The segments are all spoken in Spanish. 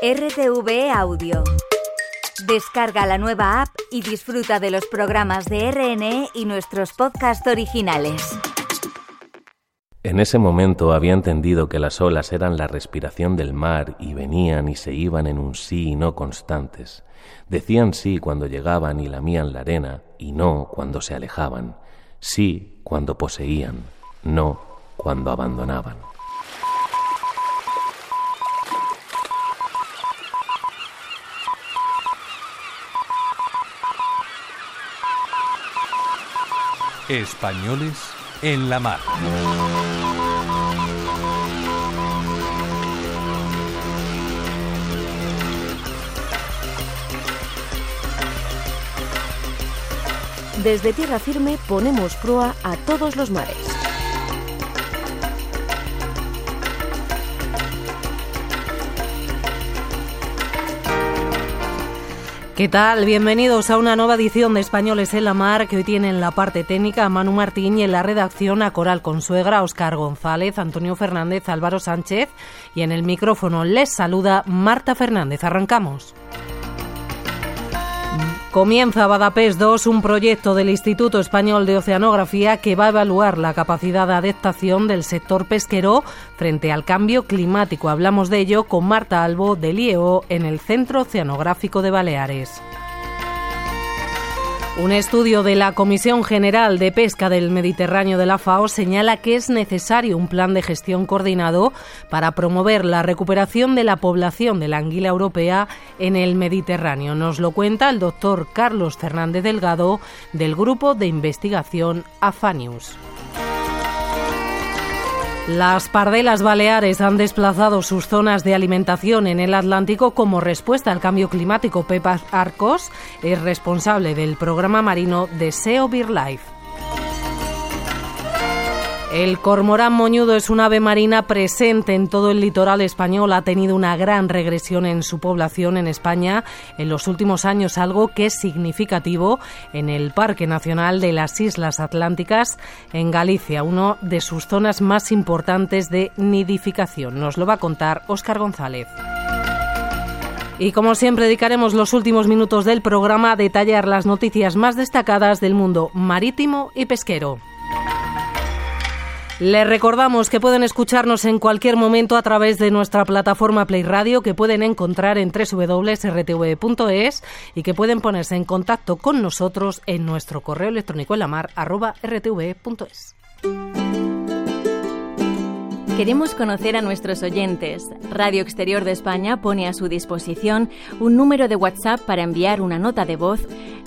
RTV Audio. Descarga la nueva app y disfruta de los programas de RNE y nuestros podcasts originales. En ese momento había entendido que las olas eran la respiración del mar y venían y se iban en un sí y no constantes. Decían sí cuando llegaban y lamían la arena y no cuando se alejaban. Sí cuando poseían, no cuando abandonaban. Españoles en la mar. Desde tierra firme ponemos proa a todos los mares. ¿Qué tal? Bienvenidos a una nueva edición de Españoles en la Mar, que hoy tiene en la parte técnica a Manu Martín y en la redacción a Coral Consuegra, Oscar González, Antonio Fernández, Álvaro Sánchez y en el micrófono les saluda Marta Fernández. Arrancamos. Comienza Badapés 2, un proyecto del Instituto Español de Oceanografía que va a evaluar la capacidad de adaptación del sector pesquero frente al cambio climático. Hablamos de ello con Marta Albo del IEO en el Centro Oceanográfico de Baleares. Un estudio de la Comisión General de Pesca del Mediterráneo de la FAO señala que es necesario un plan de gestión coordinado para promover la recuperación de la población de la anguila europea en el Mediterráneo. Nos lo cuenta el doctor Carlos Fernández Delgado del Grupo de Investigación AFANIUS. Las pardelas baleares han desplazado sus zonas de alimentación en el Atlántico como respuesta al cambio climático. Pepa Arcos es responsable del programa marino de SEO Life. El cormorán moñudo es un ave marina presente en todo el litoral español. Ha tenido una gran regresión en su población en España en los últimos años, algo que es significativo en el Parque Nacional de las Islas Atlánticas en Galicia, una de sus zonas más importantes de nidificación. Nos lo va a contar Óscar González. Y como siempre dedicaremos los últimos minutos del programa a detallar las noticias más destacadas del mundo marítimo y pesquero. Les recordamos que pueden escucharnos en cualquier momento a través de nuestra plataforma Play Radio, que pueden encontrar en www.rtv.es y que pueden ponerse en contacto con nosotros en nuestro correo electrónico en la mar rtv.es. Queremos conocer a nuestros oyentes. Radio Exterior de España pone a su disposición un número de WhatsApp para enviar una nota de voz.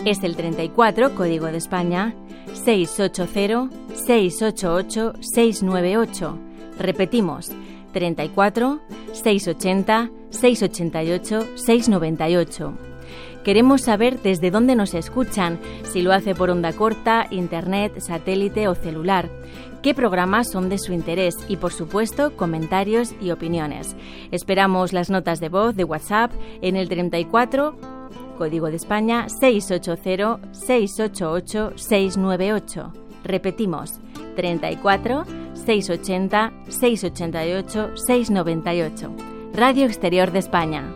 Es el 34, código de España, 680-688-698. Repetimos, 34 680 688 698. Queremos saber desde dónde nos escuchan, si lo hace por onda corta, internet, satélite o celular, qué programas son de su interés y, por supuesto, comentarios y opiniones. Esperamos las notas de voz de WhatsApp en el 34 código de España 680-688-698. Repetimos, 34 680 688 698. Radio Exterior de España.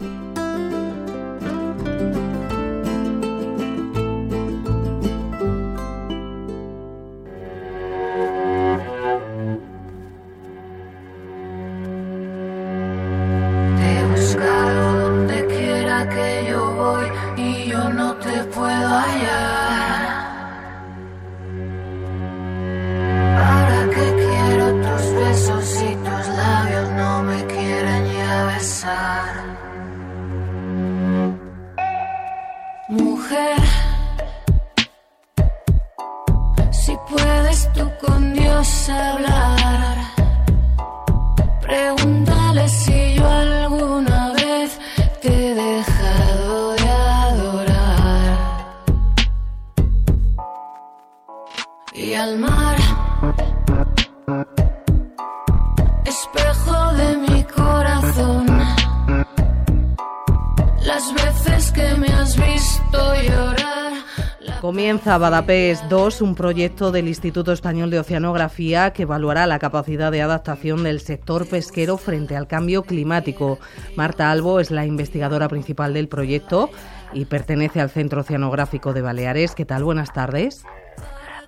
Badapés 2, un proyecto del Instituto Español de Oceanografía que evaluará la capacidad de adaptación del sector pesquero frente al cambio climático. Marta Albo es la investigadora principal del proyecto y pertenece al Centro Oceanográfico de Baleares. ¿Qué tal? Buenas tardes.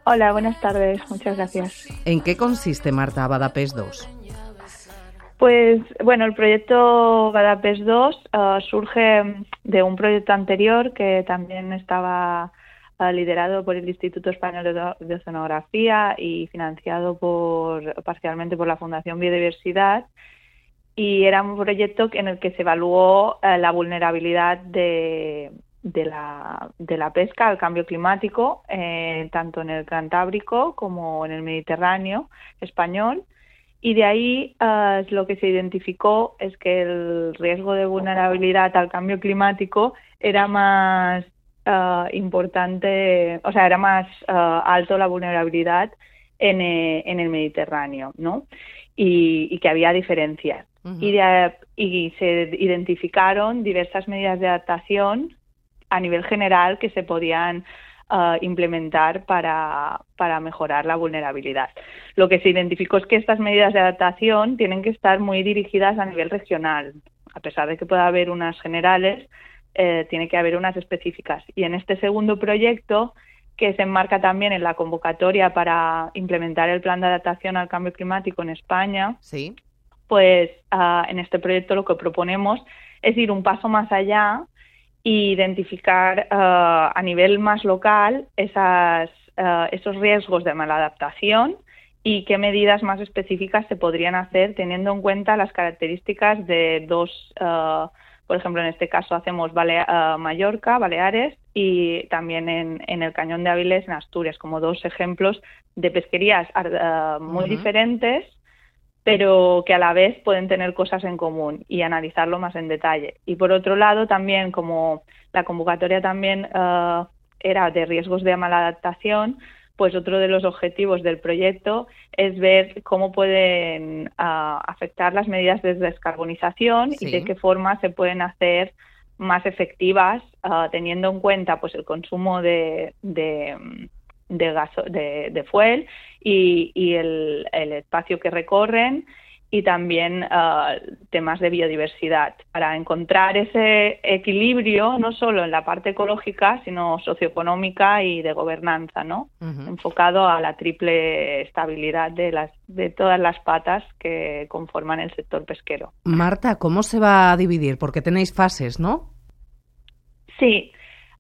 Hola, buenas tardes. Muchas gracias. ¿En qué consiste, Marta, Badapés 2? Pues bueno, el proyecto Badapés 2 eh, surge de un proyecto anterior que también estaba liderado por el Instituto Español de Oceanografía y financiado por, parcialmente por la Fundación Biodiversidad. Y era un proyecto en el que se evaluó eh, la vulnerabilidad de, de, la, de la pesca al cambio climático, eh, tanto en el Cantábrico como en el Mediterráneo español. Y de ahí eh, lo que se identificó es que el riesgo de vulnerabilidad al cambio climático era más uh, importante, o sea, era más uh, alto la vulnerabilidad en, eh, en, el Mediterráneo, ¿no? Y, y que había diferencias. Uh -huh. y, de, y se identificaron diversas medidas de adaptación a nivel general que se podían Uh, implementar para, para, mejorar la vulnerabilidad. Lo que se identificó es que estas medidas de adaptación tienen que estar muy dirigidas a nivel regional. A pesar de que pueda haber unas generales, eh, tiene que haber unas específicas. Y en este segundo proyecto, que se enmarca también en la convocatoria para implementar el plan de adaptación al cambio climático en España, sí. pues uh, en este proyecto lo que proponemos es ir un paso más allá e identificar uh, a nivel más local esas, uh, esos riesgos de mala adaptación y qué medidas más específicas se podrían hacer teniendo en cuenta las características de dos uh, por ejemplo, en este caso hacemos Balea uh, Mallorca, Baleares y también en, en, el Cañón de Avilés, en Asturias, como dos ejemplos de pesquerías uh, muy uh -huh. diferentes, pero que a la vez pueden tener cosas en común y analizarlo más en detalle. Y por otro lado, también como la convocatoria también era de riesgos de mala adaptación, pues otro de los objetivos del proyecto es ver cómo pueden uh, afectar las medidas de descarbonización sí. y de qué forma se pueden hacer más efectivas uh, teniendo en cuenta pues el consumo de, de, de, gaso, de, de fuel y, y el, el, espacio que recorren y también uh, temas de biodiversidad. Para encontrar ese equilibrio no solo en la parte ecológica sino socioeconómica y de gobernanza no uh -huh. enfocado a la triple estabilidad de las de todas las patas que conforman el sector pesquero. Marta cómo se va a dividir porque tenéis fases no sí.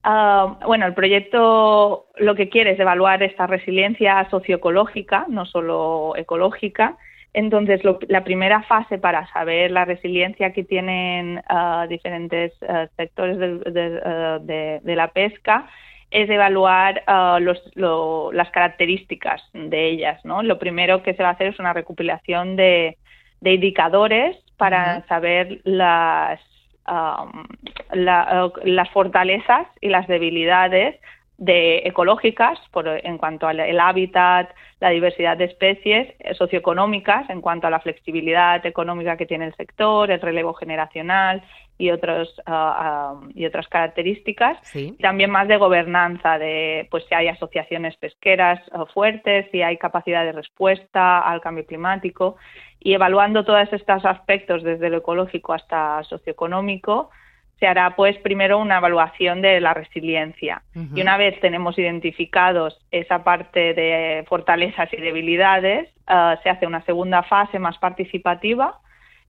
Uh, bueno, el proyecto lo que quiere es evaluar esta resiliencia socioecológica, no solo ecológica, entonces, lo, la primera fase para saber la resiliencia que tienen uh, diferentes uh, sectores de, de, uh, de, de, la pesca es evaluar los, lo, las características de ellas. ¿no? Lo primero que se va a hacer es una recopilación de, indicadores para -huh. saber las, um, la, las fortalezas y las debilidades de ecológicas por, en cuanto al el la diversidad de especies, eh, socioeconómicas en cuanto a la flexibilidad económica que tiene el sector, el relevo generacional y otros uh, uh, y otras características. Sí. También más de gobernanza, de pues si hay asociaciones pesqueras uh, fuertes, si hay capacidad de respuesta al cambio climático y evaluando todos estos aspectos desde lo ecológico hasta socioeconómico se hará pues primero una evaluación de la resiliencia uh -huh. y una vez tenemos identificados esa parte de fortalezas y debilidades uh, se hace una segunda fase más participativa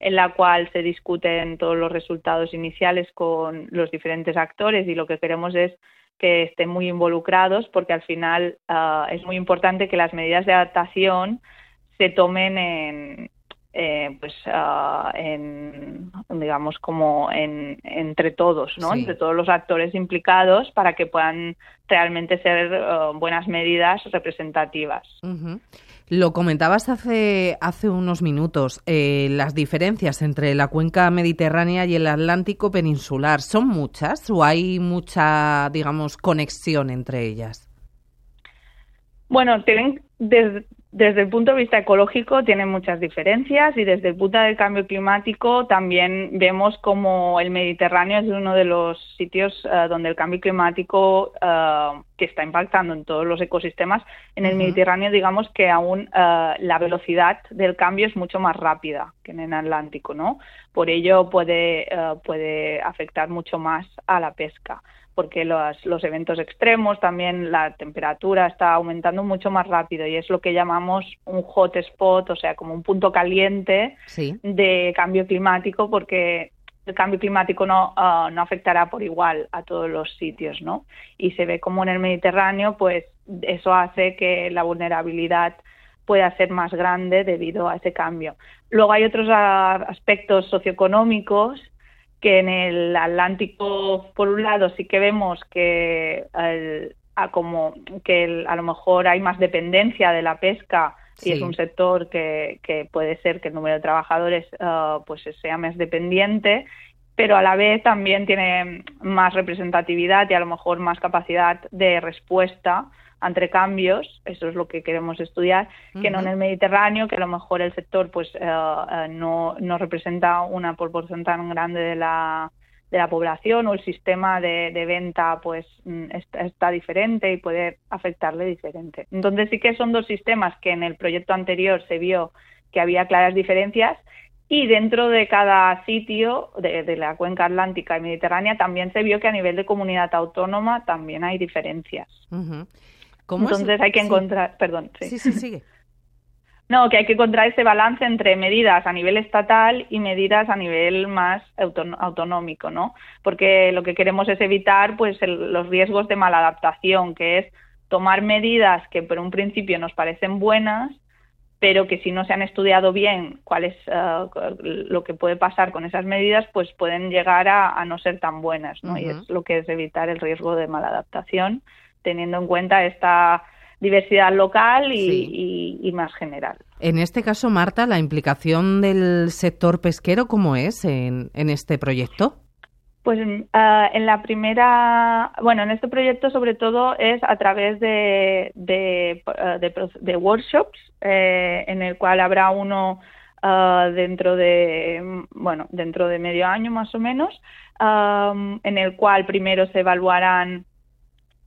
en la cual se discuten todos los resultados iniciales con los diferentes actores y lo que queremos es que estén muy involucrados porque al final uh, es muy importante que las medidas de adaptación se tomen en, eh, pues uh, en, digamos como en, entre todos, ¿no? Sí. Entre todos los actores implicados para que puedan realmente ser uh, buenas medidas representativas. Uh -huh. Lo comentabas hace, hace unos minutos, eh, las diferencias entre la cuenca mediterránea y el Atlántico peninsular, ¿son muchas o hay mucha, digamos, conexión entre ellas? Bueno, tienen, desde, desde el punto de vista ecológico tiene muchas diferencias y desde el punto del cambio climático también vemos como el Mediterráneo es uno de los sitios eh, donde el cambio climático uh, que está impactando en todos los ecosistemas. En el Mediterráneo digamos que aún uh, la velocidad del cambio es mucho más rápida que en el Atlántico, ¿no? Por ello puede, puede afectar mucho más a la pesca porque los, los, eventos extremos, también la temperatura está aumentando mucho más rápido y es lo que llamamos un hot spot, o sea, como un punto caliente de cambio climático, porque el cambio climático no, uh, no afectará por igual a todos los sitios, ¿no? Y se ve como en el Mediterráneo, pues eso hace que la vulnerabilidad pueda ser más grande debido a ese cambio. Luego hay otros uh, aspectos socioeconómicos que en el Atlántico, por un lado, sí que vemos que, a, como, que a lo mejor hay más dependencia de la pesca y es un sector que, que, puede ser que el número de trabajadores uh, pues sea más dependiente, pero a la vez también tiene más representatividad y a lo mejor más capacidad de respuesta entre cambios, eso es lo que queremos estudiar, que no en el Mediterráneo, que a lo mejor el sector pues eh, eh, no, no representa una proporción tan grande de la, de la población o el sistema de, de venta pues mm, está, diferente y puede afectarle diferente. Entonces sí que son dos sistemas que en el proyecto anterior se vio que había claras diferencias y dentro de cada sitio de, de, la cuenca atlántica y mediterránea también se vio que a nivel de comunidad autónoma también hay diferencias. Entonces hay que encontrar, perdón, sí. sí, sigue. No, que hay que encontrar ese balance entre medidas a nivel estatal y medidas a nivel más autonómico, ¿no? Porque lo que queremos es evitar, pues, los riesgos de maladaptación, que es tomar medidas que por un principio nos parecen buenas, pero que si no se han estudiado bien cuál es eh, lo que puede pasar con esas medidas, pues pueden llegar a, no ser tan buenas, ¿no? Y es lo que es evitar el riesgo de maladaptación teniendo en cuenta esta diversidad local y, más general. En este caso, Marta, la implicación del sector pesquero, ¿cómo es en, este proyecto? Pues ah, en la primera, bueno, en este proyecto sobre todo es a través de, de, ah, workshops, eh, en el cual habrá uno ah, dentro de, bueno, dentro de medio año más o menos, en el cual primero se evaluarán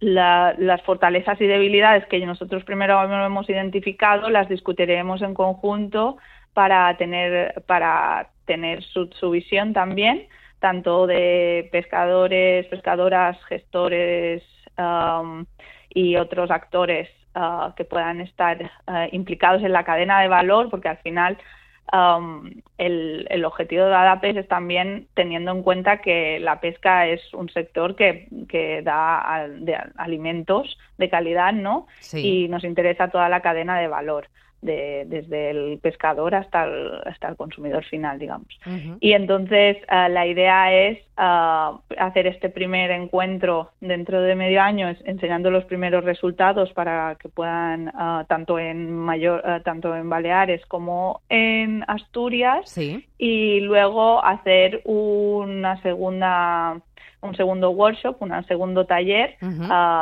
las fortalezas y debilidades que nosotros primero hemos identificado las discutiremos en conjunto para tener para tener su, visión también tanto de pescadores pescadoras gestores um, y otros actores uh, que puedan estar uh, implicados en la cadena de valor porque al final Um, el, objetivo de ADAPES es también teniendo en cuenta que la pesca es un sector que, que da alimentos de calidad, ¿no? Y nos interesa toda la cadena de valor de, desde el pescador hasta el, hasta el consumidor final, digamos. Y entonces uh, la idea es uh, hacer este primer encuentro dentro de medio año, enseñando los primeros resultados para que puedan, uh, tanto en mayor, tanto en Baleares como en Asturias, y luego hacer una segunda un segundo workshop, un segundo taller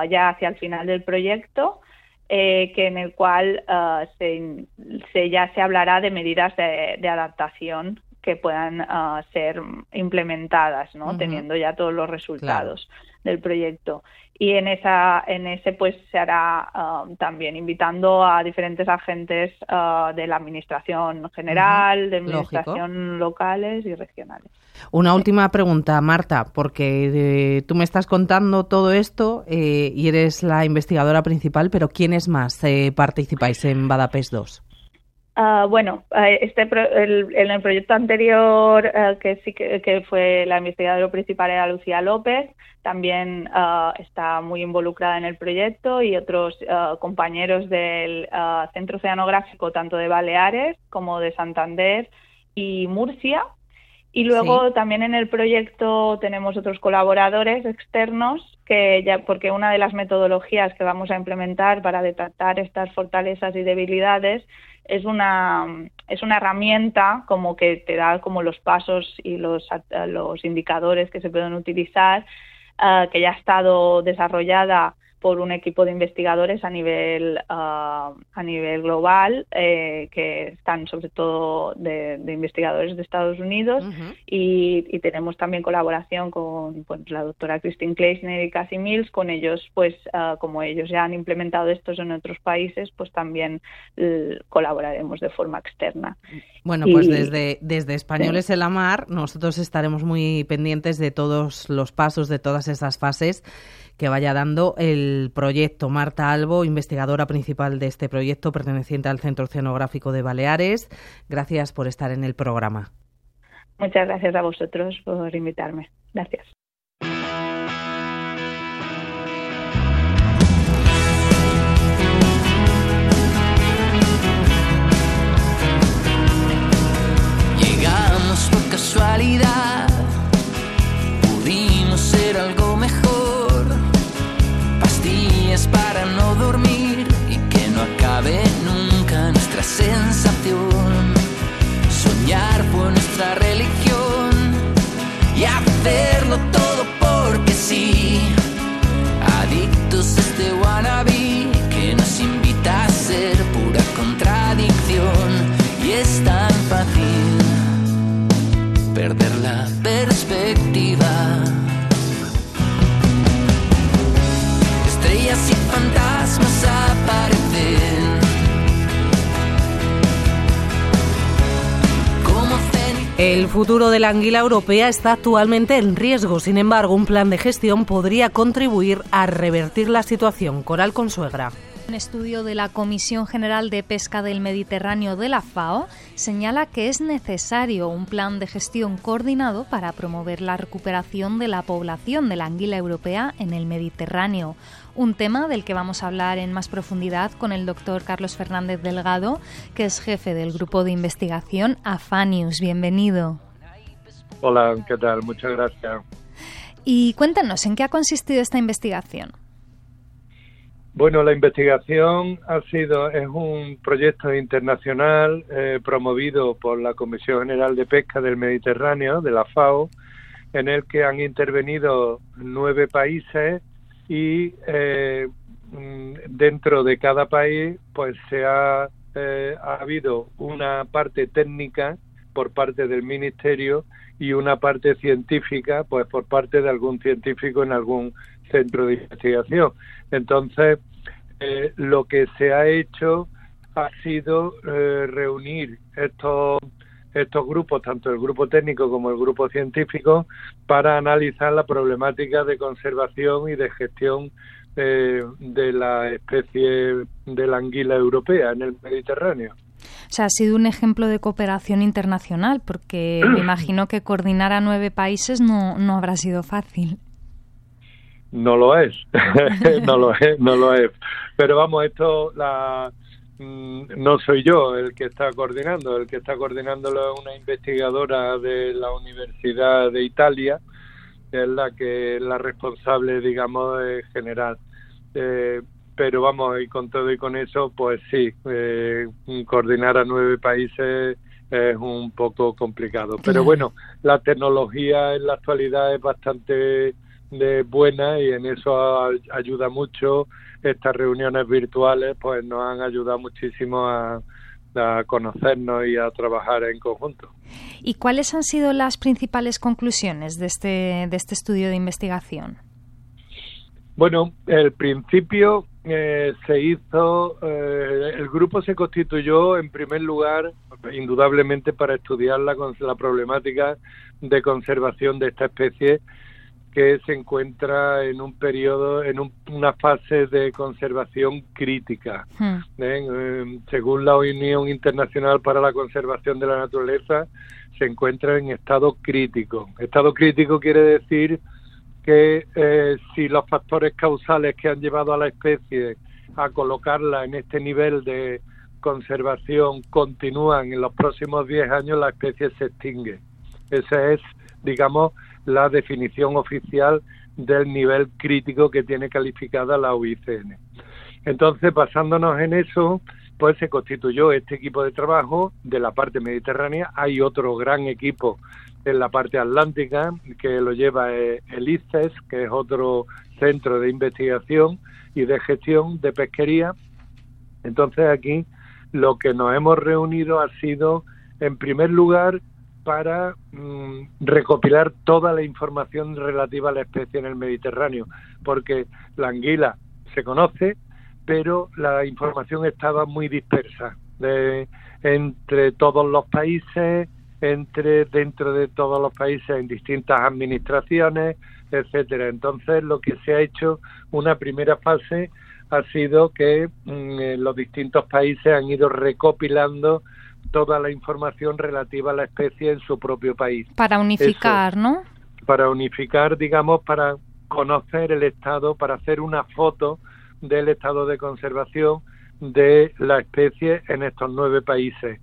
ya hacia el final del proyecto eh, que en el cual uh, se, ya se hablará de medidas de, adaptación que puedan uh, ser implementadas, ¿no? Teniendo ya todos los resultados del proyecto. Y en esa, en ese pues se hará uh, también invitando a diferentes agentes de la administración general, de administración locales y regionales. Una última pregunta, Marta, porque eh, tú me estás contando todo esto eh, y eres la investigadora principal, pero ¿quiénes más eh, participáis en Badapes 2? Ah, bueno, este en el proyecto anterior, que sí que, fue la investigadora principal era Lucía López, también ah, está muy involucrada en el proyecto y otros ah, compañeros del Centro Oceanográfico, tanto de Baleares como de Santander y Murcia, y luego también en el proyecto tenemos otros colaboradores externos que ya porque una de las metodologías que vamos a implementar para detectar estas fortalezas y debilidades es una es una herramienta como que te da como los pasos y los los indicadores que se pueden utilizar eh, que ya ha estado desarrollada por un equipo de investigadores a nivel a nivel global que están sobre todo de, investigadores de Estados Unidos. Y, tenemos también colaboración con pues, la doctora Christine Kleisner y Cassie Mills. Con ellos pues como ellos ya han implementado estos en otros países pues también colaboraremos de forma externa. Bueno pues desde desde españoles en la mar nosotros estaremos muy pendientes de todos los pasos de todas esas fases que vaya dando el proyecto. Marta Albo, investigadora principal de este proyecto perteneciente al Centro Oceanográfico de Baleares, gracias por estar en el programa. Muchas gracias a vosotros por invitarme. Gracias. La perspectiva. Estrellas y fantasmas aparecen. El futuro de la anguila europea está actualmente en riesgo. Sin embargo, un plan de gestión podría contribuir a revertir la situación. Coral Consuegra. Un estudio de la Comisión General de Pesca del Mediterráneo de la FAO señala que es necesario un plan de gestión coordinado para promover la recuperación de la población de la anguila europea en el Mediterráneo. Un tema del que vamos a hablar en más profundidad con el doctor Carlos Fernández Delgado, que es jefe del grupo de investigación AFANIUS. Bienvenido. Hola, ¿qué tal? Muchas gracias. Y cuéntanos, ¿en qué ha consistido esta investigación? Bueno, la investigación ha sido es un proyecto internacional eh, promovido por la Comisión General de Pesca del Mediterráneo de la FAO, en el que han intervenido nueve países y eh, mm, dentro de cada país, pues se ha, eh, ha habido una parte técnica por parte del ministerio y una parte científica, pues por parte de algún científico en algún centro de investigación. Entonces, eh, lo que se ha hecho ha sido eh, reunir estos estos grupos, tanto el grupo técnico como el grupo científico, para analizar la problemática de conservación y de gestión eh, de la especie de la anguila europea en el Mediterráneo. O sea, ha sido un ejemplo de cooperación internacional, porque me imagino que coordinar a nueve países no, no habrá sido fácil. No lo es, no lo es, no lo es. Pero vamos, esto la, mm, no soy yo el que está coordinando, el que está coordinándolo es una investigadora de la Universidad de Italia, que es la que es la responsable, digamos, de general. Eh, pero vamos, y con todo y con eso, pues sí, eh, coordinar a nueve países es un poco complicado. Pero bueno, la tecnología en la actualidad es bastante de buena y en eso ayuda mucho. Estas reuniones virtuales pues nos han ayudado muchísimo a, conocernos y a trabajar en conjunto. ¿Y cuáles han sido las principales conclusiones de este, de este estudio de investigación? Bueno, el principio eh, se hizo, eh, el grupo se constituyó en primer lugar, indudablemente, para estudiar la, la problemática de conservación de esta especie que se encuentra en un periodo, en una fase de conservación crítica. Hmm. Eh, según la Unión Internacional para la Conservación de la Naturaleza, se encuentra en estado crítico. Estado crítico quiere decir que eh, si los factores causales que han llevado a la especie a colocarla en este nivel de conservación continúan en los próximos 10 años, la especie se extingue. Ese es, digamos, la definición oficial del nivel crítico que tiene calificada la UICN. Entonces, basándonos en eso, pues se constituyó este equipo de trabajo de la parte mediterránea. Hay otro gran equipo en la parte atlántica que lo lleva eh, el ICES, que es otro centro de investigación y de gestión de pesquería. Entonces aquí lo que nos hemos reunido ha sido, en primer lugar, para mm, recopilar toda la información relativa a la especie en el Mediterráneo, porque la anguila se conoce, pero la información estaba muy dispersa entre todos los países, entre dentro de todos los países en distintas administraciones, etcétera. Entonces, lo que se ha hecho una primera fase ha sido que mm, los distintos países han ido recopilando toda la información relativa a la especie en su propio país. Para unificar, ¿no? Para unificar, digamos, para conocer el estado, para hacer una foto del estado de conservación de la especie en estos nueve países,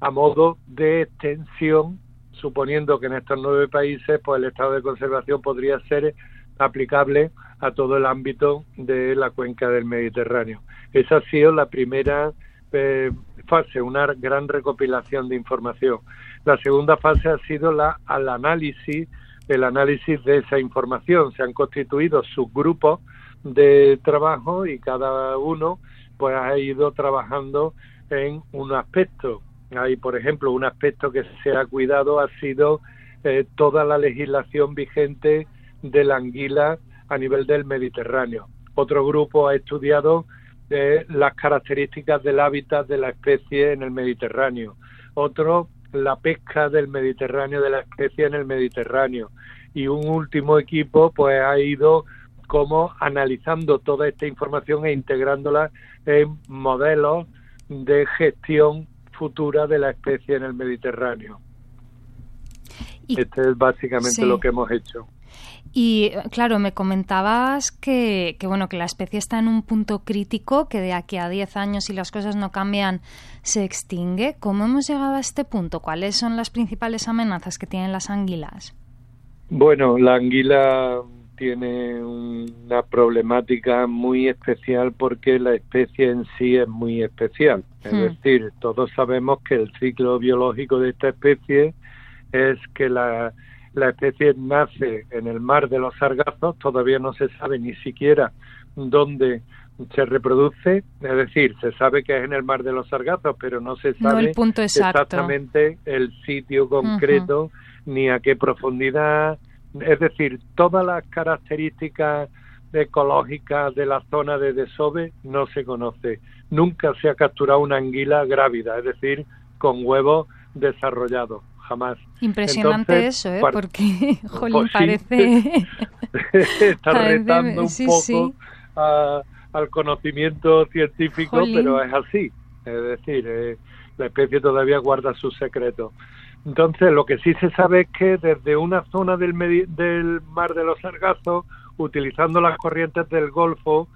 a modo de extensión, suponiendo que en estos nueve países pues el estado de conservación podría ser aplicable a todo el ámbito de la cuenca del Mediterráneo. Esa ha sido la primera fase, una gran recopilación de información. La segunda fase ha sido la al análisis, el análisis de esa información. Se han constituido subgrupos de trabajo y cada uno pues ha ido trabajando en un aspecto. Hay, por ejemplo, un aspecto que se ha cuidado ha sido eh, toda la legislación vigente de la anguila a nivel del Mediterráneo. Otro grupo ha estudiado eh, las características del hábitat de la especie en el Mediterráneo. Otro, la pesca del Mediterráneo, de la especie en el Mediterráneo. Y un último equipo, pues ha ido como analizando toda esta información e integrándola en modelos de gestión futura de la especie en el Mediterráneo. este es básicamente lo que hemos hecho. Y claro, me comentabas que, que, bueno, que la especie está en un punto crítico, que de aquí a 10 años, si las cosas no cambian, se extingue. ¿Cómo hemos llegado a este punto? ¿Cuáles son las principales amenazas que tienen las anguilas? Bueno, la anguila tiene una problemática muy especial porque la especie en sí es muy especial. Es hmm. decir, todos sabemos que el ciclo biológico de esta especie es que la, la especie nace en el mar de los sargazos, todavía no se sabe ni siquiera dónde se reproduce, es decir, se sabe que es en el mar de los sargazos, pero no se sabe exactamente el sitio concreto ni a qué profundidad, es decir, todas las características ecológicas de la zona de desove no se conoce. Nunca se ha capturado una anguila grávida, es decir, con huevos desarrollados, jamás. Impresionante eso, ¿eh? Porque, jolín, parece... Está retando un poco al conocimiento científico, pero es así. Es decir, eh, la especie todavía guarda sus secretos. Entonces, lo que sí se sabe es que desde una zona del, del mar de los sargazos, utilizando las corrientes del Golfo,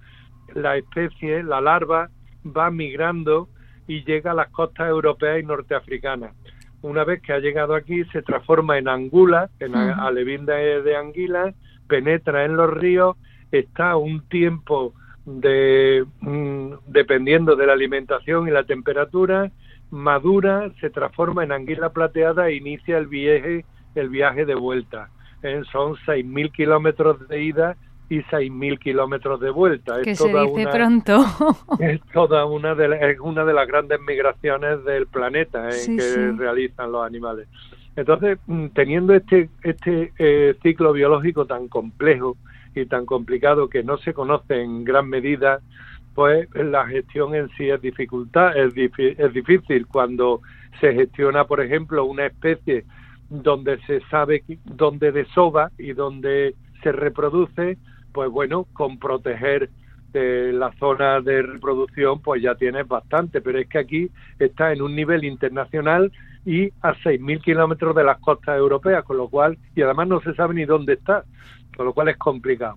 la especie, la larva, va migrando y llega a las costas europeas y norteafricanas. Una vez que ha llegado aquí, se transforma en angula, en alevín de, anguila, penetra en los ríos, está un tiempo de, mm, dependiendo de la alimentación y la temperatura, madura, se transforma en anguila plateada e inicia el viaje, el viaje de vuelta. Eh, son 6.000 kilómetros de ida y 6.000 kilómetros de vuelta. Que se dice pronto. es toda una de, es una de las grandes migraciones del planeta eh, que realizan los animales. Entonces, mm, teniendo este, este eh, ciclo biológico tan complejo y tan complicado que no se conoce en gran medida, pues la gestión en sí es dificultad, es, es difícil cuando se gestiona, por ejemplo, una especie donde se sabe dónde desova y dónde se reproduce, pues bueno, con proteger eh, la zona de reproducción, pues ya tienes bastante, pero es que aquí está en un nivel internacional y a 6.000 kilómetros de las costas europeas, con lo cual, y además no se sabe ni dónde está, con lo cual es complicado.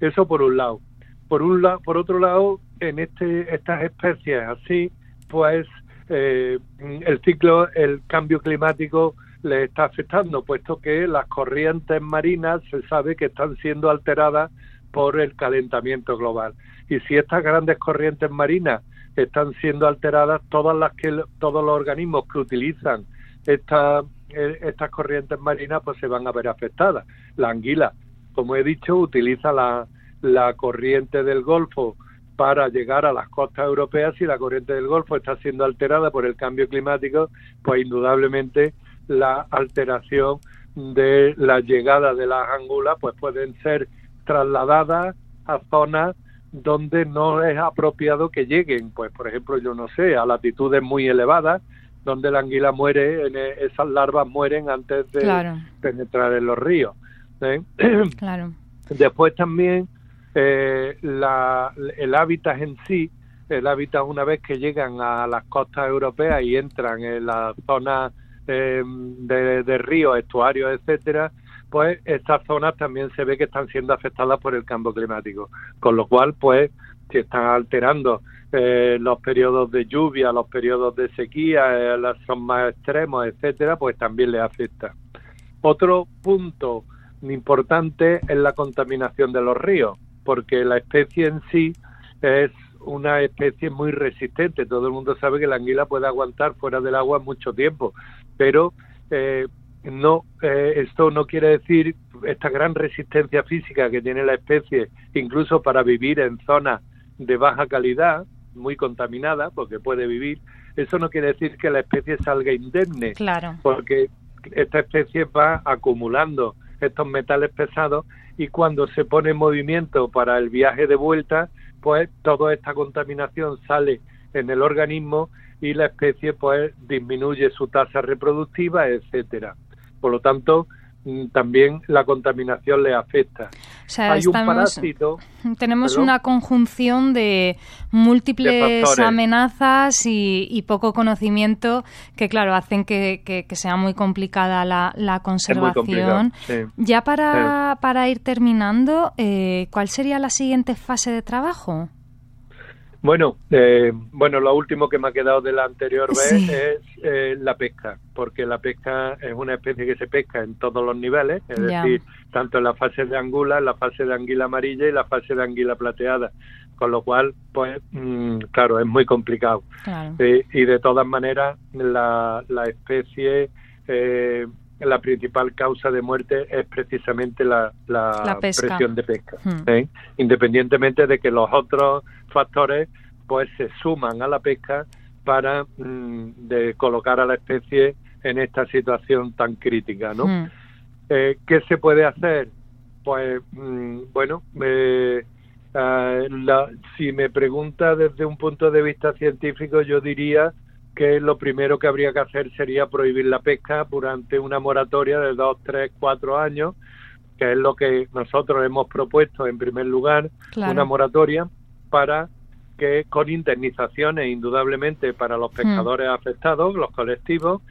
Eso por un lado. Por, un lado, por otro lado, en este, estas especies así, pues eh, el ciclo, el cambio climático le está afectando, puesto que las corrientes marinas se sabe que están siendo alteradas por el calentamiento global. Y si estas grandes corrientes marinas están siendo alteradas, todas las que todos los organismos que utilizan esta, eh, estas corrientes marinas pues se van a ver afectadas. La anguila, como he dicho, utiliza la, la corriente del Golfo para llegar a las costas europeas, si la corriente del Golfo está siendo alterada por el cambio climático, pues indudablemente la alteración de la llegada de las angulas pues pueden ser trasladadas a zonas donde no es apropiado que lleguen, pues por ejemplo, yo no sé, a latitudes muy elevadas, donde la anguila muere, en e, esas larvas mueren antes de penetrar en los ríos. ¿eh? Claro. Después también eh, la, el hábitat en sí, el hábitat una vez que llegan a las costas europeas y entran en las zonas eh, de, de ríos, estuarios, etcétera, pues estas zonas también se ve que están siendo afectadas por el cambio climático, con lo cual pues se están alterando eh, los periodos de lluvia, los periodos de sequía, eh, son más extremos, etcétera, pues también les afecta. Otro punto importante es la contaminación de los ríos, porque la especie en sí es una especie muy resistente. Todo el mundo sabe que la anguila puede aguantar fuera del agua mucho tiempo, pero eh, no eh, esto no quiere decir esta gran resistencia física que tiene la especie, incluso para vivir en zonas de baja calidad, muy contaminada, porque puede vivir. Eso no quiere decir que la especie salga indemne, claro. porque esta especie va acumulando estos metales pesados y cuando se pone en movimiento para el viaje de vuelta, pues toda esta contaminación sale en el organismo y la especie pues disminuye su tasa reproductiva, etcétera. Por lo tanto, mm, también la contaminación le afecta. Hay un parásito. Tenemos una conjunción de múltiples amenazas y, poco conocimiento que, claro, hacen que, sea muy complicada la, conservación. Ya para, para ir terminando, eh, ¿cuál sería la siguiente fase de trabajo? Bueno, eh, bueno, lo último que me ha quedado de la anterior vez es eh, la pesca, porque la pesca es una especie que se pesca en todos los niveles, es decir, tanto en la fase de angula, en la fase de anguila amarilla y la fase de anguila plateada, con lo cual, pues, mm, claro, es muy complicado. Eh, y de todas maneras, la, la especie la principal causa de muerte es precisamente la, la, presión de pesca, hmm. ¿eh? independientemente de que los otros factores pues se suman a la pesca para mm, de colocar a la especie en esta situación tan crítica, ¿no? Hmm. Eh, ¿Qué se puede hacer? Pues mm, bueno, eh, si me pregunta desde un punto de vista científico, yo diría que lo primero que habría que hacer sería prohibir la pesca durante una moratoria de dos, tres, cuatro años, que es lo que nosotros hemos propuesto en primer lugar, una moratoria para que con indemnizaciones indudablemente para los hmm. pescadores afectados, los colectivos,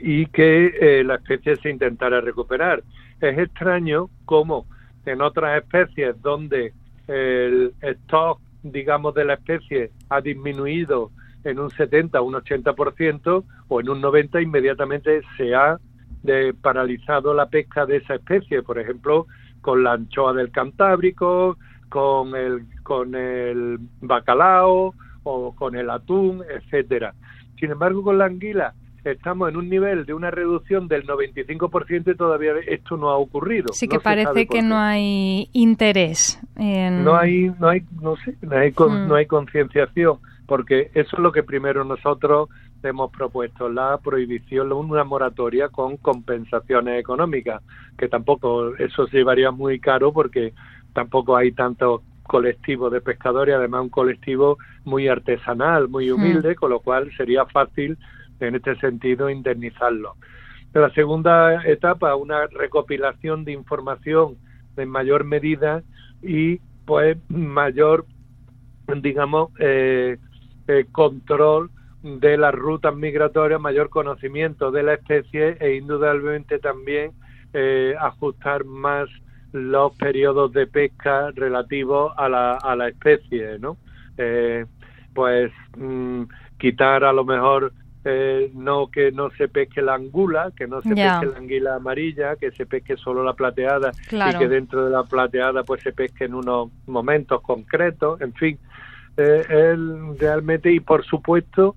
y que eh, la especie se intentara recuperar. Es extraño cómo en otras especies donde el stock, digamos, de la especie ha disminuido en un 70, un 80% o en un 90 inmediatamente se ha de, paralizado la pesca de esa especie, por ejemplo, con la anchoa del Cantábrico, con el con el bacalao o con el atún, etcétera. Sin embargo, con la anguila estamos en un nivel de una reducción del 95% y todavía esto no ha ocurrido. Sí que parece que no hay interés. En... No hay, no hay, no sé, no hay, mm. no hay concienciación porque eso es lo que primero nosotros hemos propuesto, la prohibición, una moratoria con compensaciones económicas, que tampoco eso se llevaría muy caro porque tampoco hay tanto colectivo de pescadores, además un colectivo muy artesanal, muy humilde, con lo cual sería fácil en este sentido indemnizarlo. La segunda etapa, una recopilación de información en mayor medida y pues mayor, digamos, eh, eh, control de las rutas migratorias, mayor conocimiento de la especie e indudablemente también eh, ajustar más los periodos de pesca relativos a la, a la especie, ¿no? Eh, pues mm, quitar a lo mejor no que no se pesque la angula, que no se pesque la anguila amarilla, que se pesque solo la plateada y que dentro de la plateada pues se pesque en unos momentos concretos, en fin, eh, realmente y por supuesto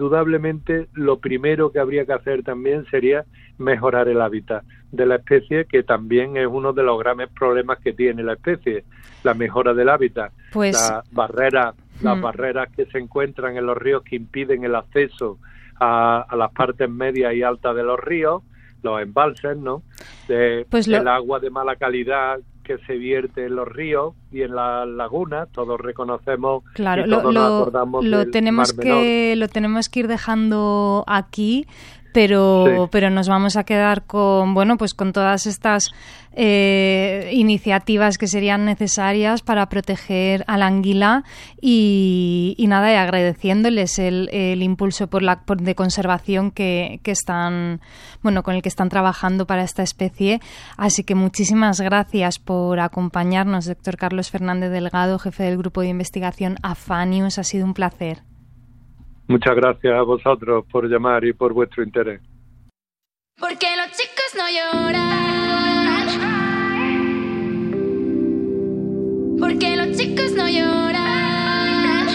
indudablemente lo primero que habría que hacer también sería mejorar el hábitat de la especie, que también es uno de los grandes problemas que tiene la especie, la mejora del hábitat, Pues- las barreras, las Mm. barreras que se encuentran en los ríos que impiden el acceso a, a las partes medias y altas de los ríos, los embalses, ¿no? De, Pues lo- el agua de mala calidad que se vierte en los ríos y en las lagunas, todos reconocemos Claro, y lo, todos nos lo- acordamos lo del tenemos que lo tenemos que ir dejando aquí, pero Sí. pero nos vamos a quedar con bueno pues con todas estas eh, iniciativas que serían necesarias para proteger a la anguila y, y nada y agradeciéndoles el, el impulso por la por- de conservación que, que están bueno con el que están trabajando para esta especie. Así que muchísimas gracias por acompañarnos doctor Carlos Fernández Delgado jefe del grupo de investigación Afanius. Ha sido un placer Muchas gracias a vosotros por llamar y por vuestro interés. Porque los chicos no lloran. Porque los chicos no lloran.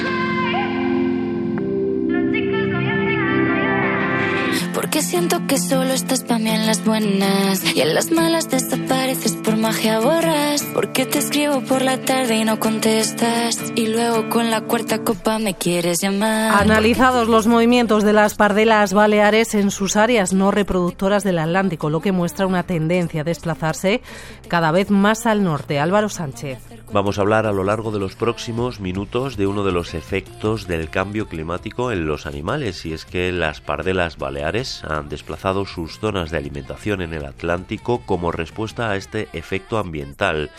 Porque siento que solo estás para mí en las buenas y en las malas desapareces por magia borras. Porque te escribo por la tarde y no contestas y luego con la cuarta copa me quieres llamar. Analizados los movimientos de las pardelas baleares en sus áreas no reproductoras del Atlántico, lo que muestra una tendencia a desplazarse cada vez más al norte. Álvaro Sánchez. Vamos a hablar a lo largo de los próximos minutos de uno de los efectos del cambio climático en los animales, y es que las pardelas baleares han desplazado sus zonas de alimentación en el Atlántico como respuesta a este efecto ambiental.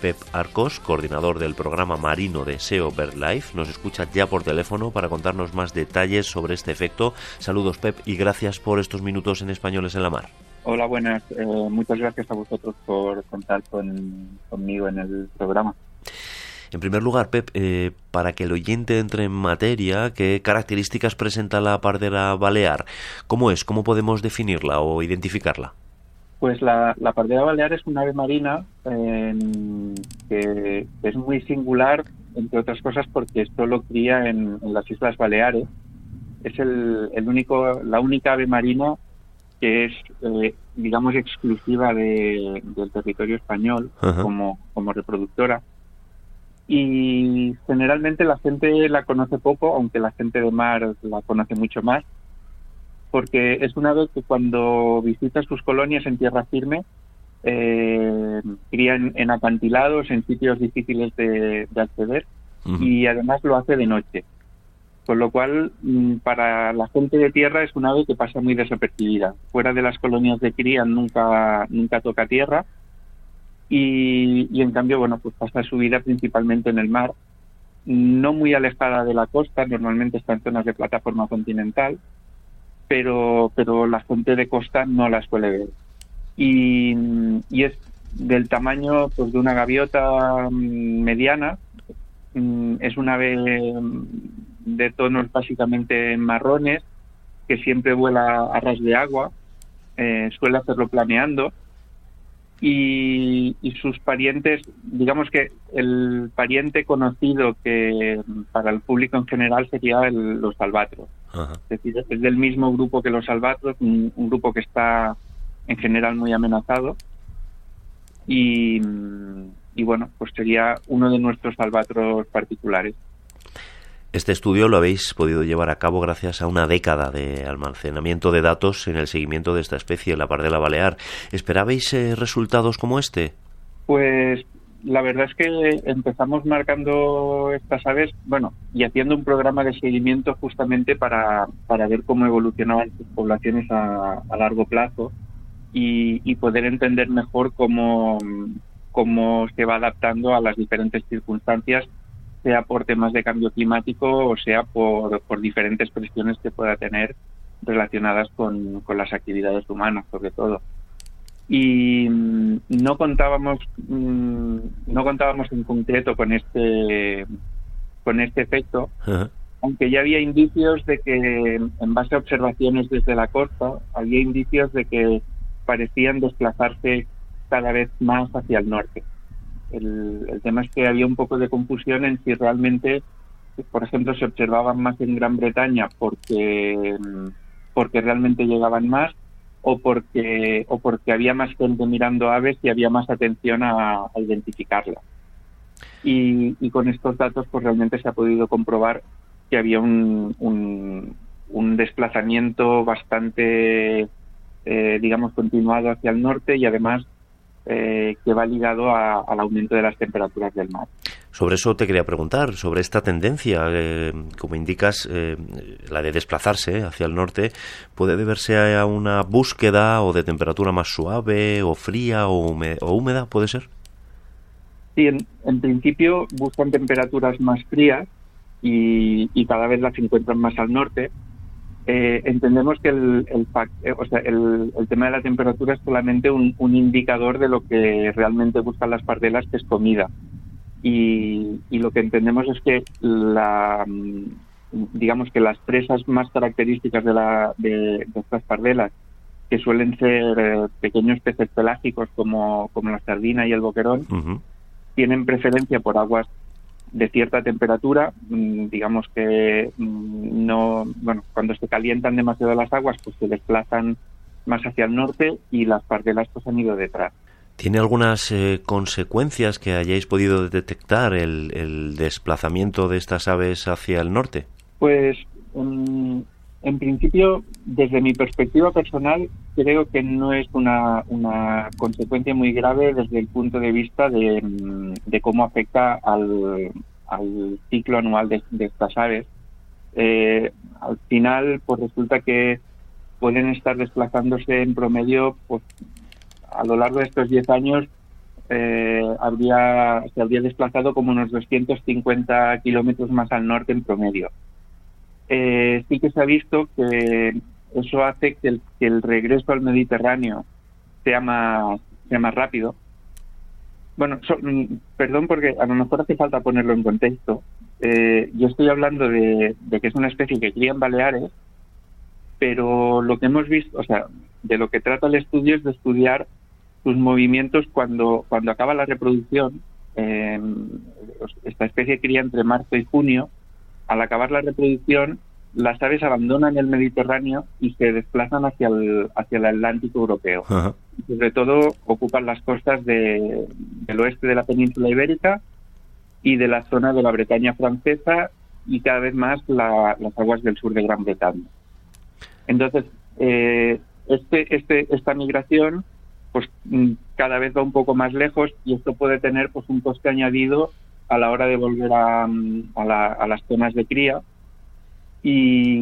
Pep Arcos, coordinador del programa marino de SEO BirdLife, nos escucha ya por teléfono para contarnos más detalles sobre este efecto. Saludos Pep y gracias por estos minutos en Españoles en la Mar. Hola, buenas. Eh, muchas gracias a vosotros por contar con, conmigo en el programa. En primer lugar, Pep, eh, para que el oyente entre en materia, ¿qué características presenta la pardera balear? ¿Cómo es? ¿Cómo podemos definirla o identificarla? Pues la, la pardera balear es un ave marina eh, que es muy singular, entre otras cosas, porque solo cría en, en las Islas Baleares. Es el, el único, la única ave marina que es, eh, digamos, exclusiva de- del territorio español Ajá. como, como reproductora. Y generalmente la gente la conoce poco, aunque la gente de mar la conoce mucho más, porque es una ave que cuando visita sus colonias en tierra firme, eh, cría en, acantilados, en sitios difíciles de, de acceder, y además lo hace de noche. Con lo cual, mm, para la gente de tierra es un ave que pasa muy desapercibida. Fuera de las colonias de cría nunca, nunca toca tierra y, y en cambio, bueno, pues pasa su vida principalmente en el mar, no muy alejada de la costa, normalmente está en zonas de plataforma continental, pero, pero la gente de costa no la suele ver. Y, es del tamaño pues, de una gaviota mm, mediana, Mm, es un ave mm, de tonos básicamente marrones que siempre vuela a ras de agua, eh, suele hacerlo planeando y, y sus parientes, digamos que el pariente conocido que para el público en general sería el- los albatros. Ajá. Es decir, es del mismo grupo que los albatros, un, un grupo que está en general muy amenazado. Y, y bueno, pues sería uno de nuestros albatros particulares. Este estudio lo habéis podido llevar a cabo gracias a una década de almacenamiento de datos en el seguimiento de esta especie, la pardela balear. ¿Esperabais eh, resultados como este? Pues la verdad es que empezamos marcando estas aves, bueno, y haciendo un programa de seguimiento justamente para, para ver cómo evolucionaban sus poblaciones a, largo plazo y, y poder entender mejor cómo, cómo se va adaptando a las diferentes circunstancias, sea por temas de cambio climático o sea por, por diferentes presiones que pueda tener relacionadas con, con las actividades humanas, sobre todo. Y mm, no contábamos mm, no contábamos en concreto con este con este efecto aunque ya había indicios de que en base a observaciones desde la costa había indicios de que parecían desplazarse cada vez más hacia el norte el, tema es que había un poco de confusión en si realmente por ejemplo, se observaban más en Gran Bretaña porque, porque realmente llegaban más o porque, o porque había más gente mirando aves y había más atención a, a identificarlas. Y, y, con estos datos pues realmente se ha podido comprobar que había un, un, un desplazamiento bastante, eh, digamos, continuado hacia el norte y además eh, que va ligado a, al aumento de las temperaturas del mar. Sobre eso te quería preguntar, sobre esta tendencia, eh, como indicas, eh, la de desplazarse hacia el norte, ¿puede deberse a una búsqueda o de temperatura más suave o fría o, o húmeda, puede ser? Sí, en, en, principio buscan temperaturas más frías y, y, cada vez las encuentran más al norte. Eh, entendemos que el, el, o sea, el, el, tema de la temperatura es solamente un, un indicador de lo que realmente buscan las pardelas, que es comida y, y, lo que entendemos es que la digamos que las presas más características de, la, de, de estas pardelas, que suelen ser eh, pequeños peces pelágicos como, como la sardina y el boquerón, uh -huh. tienen preferencia por aguas de cierta temperatura, mm, digamos que mm, no, bueno, cuando se calientan demasiado las aguas, pues se desplazan más hacia el norte y las pardelas pues han ido detrás. ¿Tiene algunas eh, consecuencias que hayáis podido detectar el, el, desplazamiento de estas aves hacia el norte? Pues um, en principio, desde mi perspectiva personal, creo que no es una, consecuencia muy grave desde el punto de vista de, de cómo afecta al, al, ciclo anual de, de estas aves. Eh, al final, pues resulta que pueden estar desplazándose en promedio pues, a lo largo de estos 10 años eh, habría, se habría desplazado como unos 250 kilómetros más al norte en promedio. Eh, sí que se ha visto que eso hace que el, regreso al Mediterráneo sea más, sea más rápido. Bueno, so, perdón porque a lo mejor hace falta ponerlo en contexto. Eh, yo estoy hablando de, de que es una especie que cría en Baleares, pero lo que hemos visto, o sea, de lo que trata el estudio es de estudiar sus movimientos cuando, cuando acaba la reproducción. Eh, esta especie cría entre marzo y junio. Al acabar la reproducción, las aves abandonan el Mediterráneo y se desplazan hacia el, hacia el Atlántico europeo. Sobre todo ocupan las costas de, del oeste de la península ibérica y de la zona de la Bretaña francesa y cada vez más la, las aguas del sur de Gran Bretaña. Entonces, eh, este, este, esta migración pues cada vez va un poco más lejos y esto puede tener pues un coste añadido a la hora de volver a, a, la, a las zonas de cría y,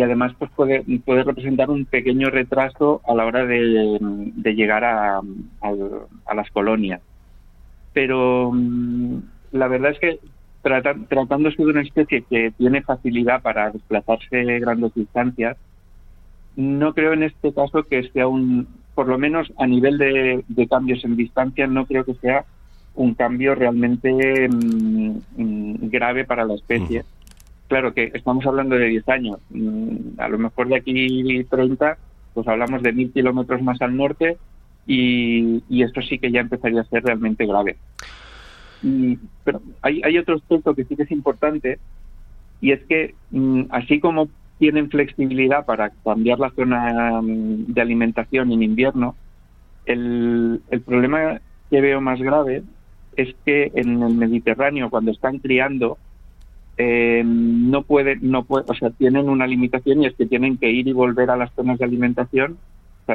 además pues puede, puede representar un pequeño retraso a la hora de, de llegar a, a, las colonias. Pero la verdad es que trata, tratándose de una especie que tiene facilidad para desplazarse grandes distancias, no creo en este caso que sea un, por lo menos a nivel de, de cambios en distancia, no creo que sea un cambio realmente mmm, grave para la especie. Uh -huh. Claro que estamos hablando de 10 años. Mm, a lo mejor de aquí 30, pues hablamos de mil kilómetros más al norte y, y, esto sí que ya empezaría a ser realmente grave. Y, pero hay, hay otro aspecto que sí que es importante y es que así como tienen flexibilidad para cambiar la zona de alimentación en invierno, el, el problema que veo más grave es que en el Mediterráneo, cuando están criando, eh, no pueden, no puede, o sea, tienen una limitación y es que tienen que ir y volver a las zonas de alimentación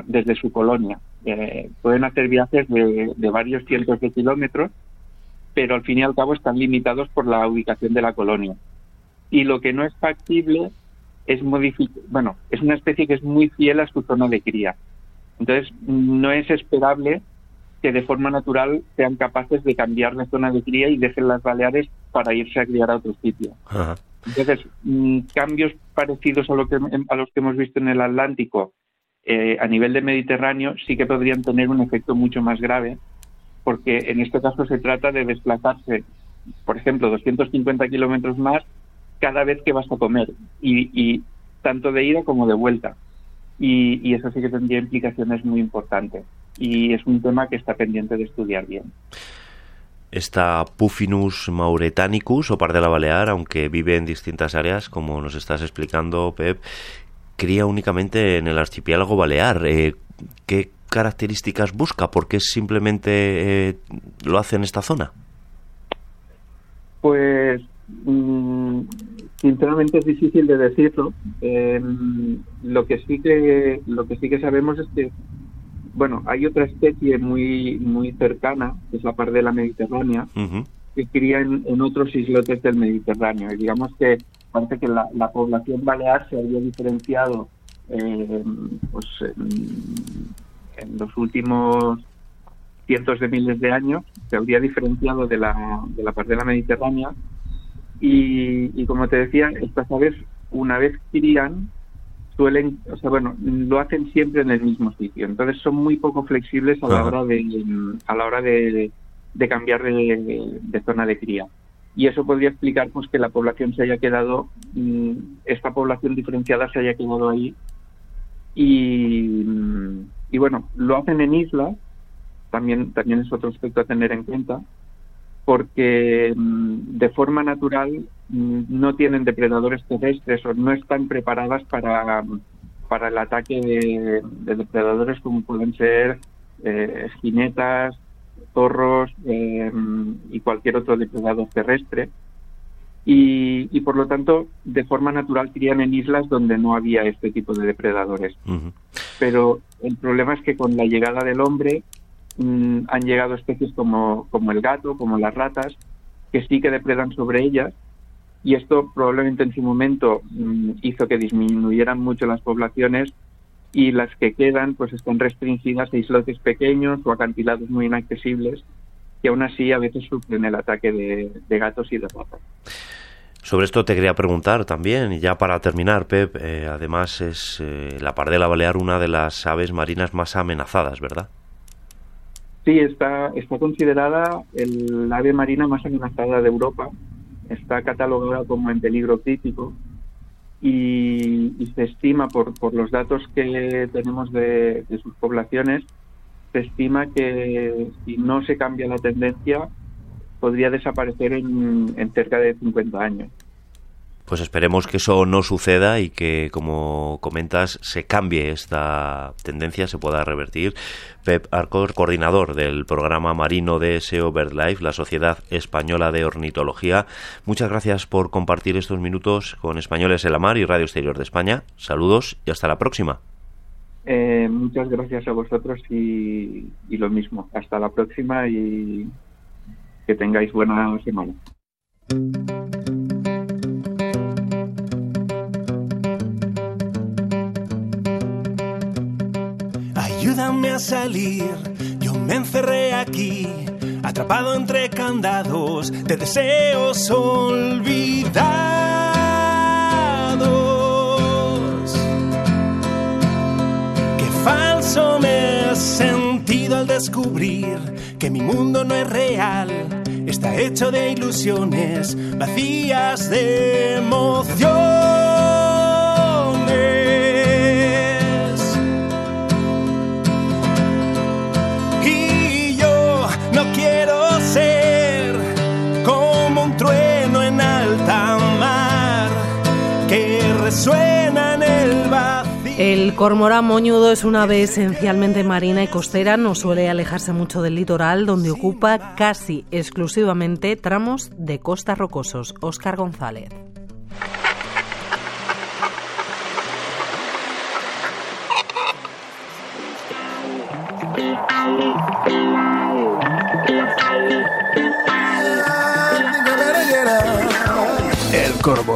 desde su colonia. Eh, pueden hacer viajes de, de, varios cientos de kilómetros, pero al fin y al cabo están limitados por la ubicación de la colonia. Y lo que no es factible es bueno, es una especie que es muy fiel a su zona de cría. Entonces, no es esperable que de forma natural sean capaces de cambiar de zona de cría y dejen las Baleares para irse a criar a otro sitio. Ajá. Entonces, mmm, cambios parecidos a, lo que, a los que hemos visto en el Atlántico eh, a nivel de Mediterráneo sí que podrían tener un efecto mucho más grave, porque en este caso se trata de desplazarse, por ejemplo, 250 kilómetros más cada vez que vas a comer, y, y tanto de ida como de vuelta. Y, y, eso sí que tendría implicaciones muy importantes. Y es un tema que está pendiente de estudiar bien. esta Puffinus mauretanicus o pardela balear, aunque vive en distintas áreas, como nos estás explicando, Pep, cría únicamente en el archipiélago balear. Eh, ¿Qué características busca? ¿Por qué simplemente eh, lo hace en esta zona? Pues mm, sinceramente es difícil de decirlo. Em, lo que sí que lo que sí que sabemos es que bueno, hay otra especie muy muy cercana, que es la pardela mediterránea, que cría en, otros islotes del Mediterráneo. Y digamos que parece que la, población balear se había diferenciado eh, pues, en, los últimos cientos de miles de años, se habría diferenciado de la, de la pardela mediterránea. Y, y como te decía, estas aves, una vez crían, suelen, o sea, bueno, lo hacen siempre en el mismo sitio. Entonces son muy poco flexibles a la hora de a la hora de, cambiar de, zona de cría. Y eso podría explicar pues que la población se haya quedado, mm, esta población diferenciada se haya quedado ahí. Y, y bueno, lo hacen en islas, también, también es otro aspecto a tener en cuenta, porque mm, de forma natural no tienen depredadores terrestres o no están preparadas para, para el ataque de, depredadores como pueden ser eh, jinetas, zorros eh, y cualquier otro depredador terrestre. Y, y, por lo tanto, de forma natural crían en islas donde no había este tipo de depredadores. Pero el problema es que con la llegada del hombre Mm, han llegado especies como, como el gato, como las ratas, que sí que depredan sobre ellas y esto probablemente en su momento mm, hizo que disminuyeran mucho las poblaciones y las que quedan pues están restringidas a islotes pequeños o acantilados muy inaccesibles que aún así a veces sufren el ataque de, gatos y de ratas. Sobre esto te quería preguntar también, y ya para terminar, Pep, eh, además es eh, la pardela balear una de las aves marinas más amenazadas, ¿verdad? Sí, está, está considerada el ave marina más amenazada de Europa. Está catalogada como en peligro crítico y, se estima, por, por los datos que tenemos de, sus poblaciones, se estima que si no se cambia la tendencia, podría desaparecer en, en cerca de 50 años. Pues esperemos que eso no suceda y que, como comentas, se cambie esta tendencia, se pueda revertir. Pep Arcor, coordinador del programa marino de SEO BirdLife, la Sociedad Española de Ornitología. Muchas gracias por compartir estos minutos con Españoles en la Mar y Radio Exterior de España. Saludos y hasta la próxima. Eh, muchas gracias a vosotros y lo mismo. Hasta la próxima y que tengáis buena semana. Ayúdame a salir. Yo me encerré aquí, atrapado entre candados de deseos olvidados. Qué falso me he sentido al descubrir que mi mundo no es real. Está hecho de ilusiones vacías de emociones. El cormorán moñudo es una ave esencialmente marina y costera, no suele alejarse mucho del litoral, donde ocupa casi exclusivamente tramos de costa rocosos. Óscar González.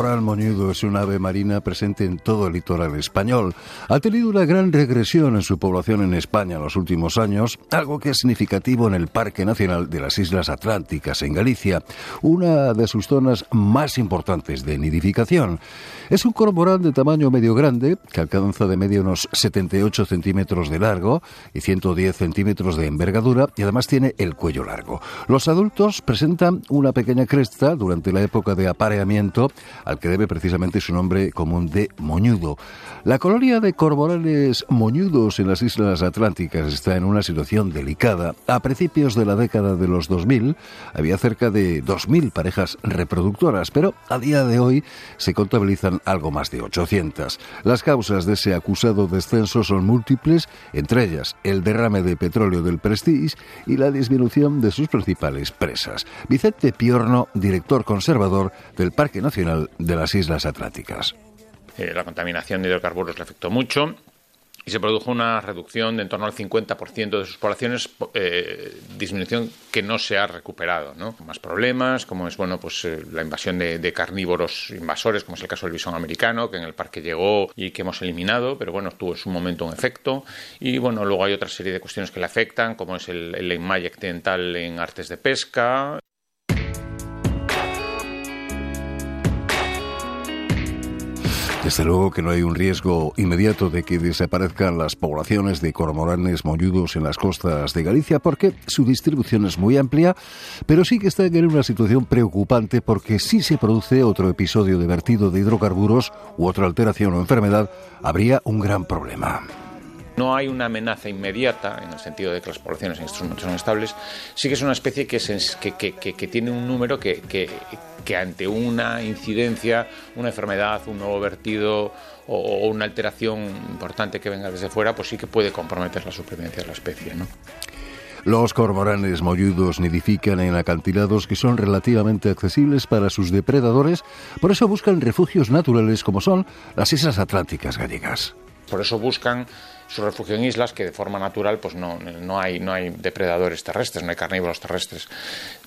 Cormoral moñudo es un ave marina presente en todo el litoral español. Ha tenido una gran regresión en su población en España en los últimos años, algo que es significativo en el Parque Nacional de las Islas Atlánticas, en Galicia, una de sus zonas más importantes de nidificación. Es un cormoral de tamaño medio grande, que alcanza de medio unos 78 centímetros de largo y 110 centímetros de envergadura, y además tiene el cuello largo. Los adultos presentan una pequeña cresta durante la época de apareamiento al que debe precisamente su nombre común de moñudo. La colonia de cormoranes moñudos en las islas atlánticas está en una situación delicada. A principios de la década de los 2000 había cerca de 2.000 parejas reproductoras, pero a día de hoy se contabilizan algo más de 800. Las causas de ese acusado descenso son múltiples, entre ellas el derrame de petróleo del Prestige y la disminución de sus principales presas. Vicente Piorno, director conservador del Parque Nacional de las Islas Atlánticas. Eh, la contaminación de hidrocarburos le afectó mucho y se produjo una reducción de en torno al 50% de sus poblaciones, eh, disminución que no se ha recuperado, ¿no? Más problemas, como es bueno, pues eh, la invasión de, carnívoros invasores, como es el caso del bisón americano, que en el parque llegó y que hemos eliminado, pero bueno, tuvo en su momento un efecto. Y bueno, luego hay otra serie de cuestiones que le afectan, como es el, el enmalle accidental en artes de pesca, Desde luego que no hay un riesgo inmediato de que desaparezcan las poblaciones de cormoranes molludos en las costas de Galicia porque su distribución es muy amplia, pero sí que están en una situación preocupante porque si se produce otro episodio de vertido de hidrocarburos u otra alteración o enfermedad, habría un gran problema. No hay una amenaza inmediata, en el sentido de que las poblaciones en estos momentos son estables, sí que es una especie que, tiene un número que, que, ante una incidencia, una enfermedad, un nuevo vertido o, una alteración importante que venga desde fuera, pues sí que puede comprometer la supervivencia de la especie. Los cormoranes molludos nidifican en acantilados que son relativamente accesibles para sus depredadores, por eso buscan refugios naturales como son las islas atlánticas gallegas. Por eso buscan su refugio en islas que de forma natural pues no, no, hay, no hay depredadores terrestres, no hay carnívoros terrestres.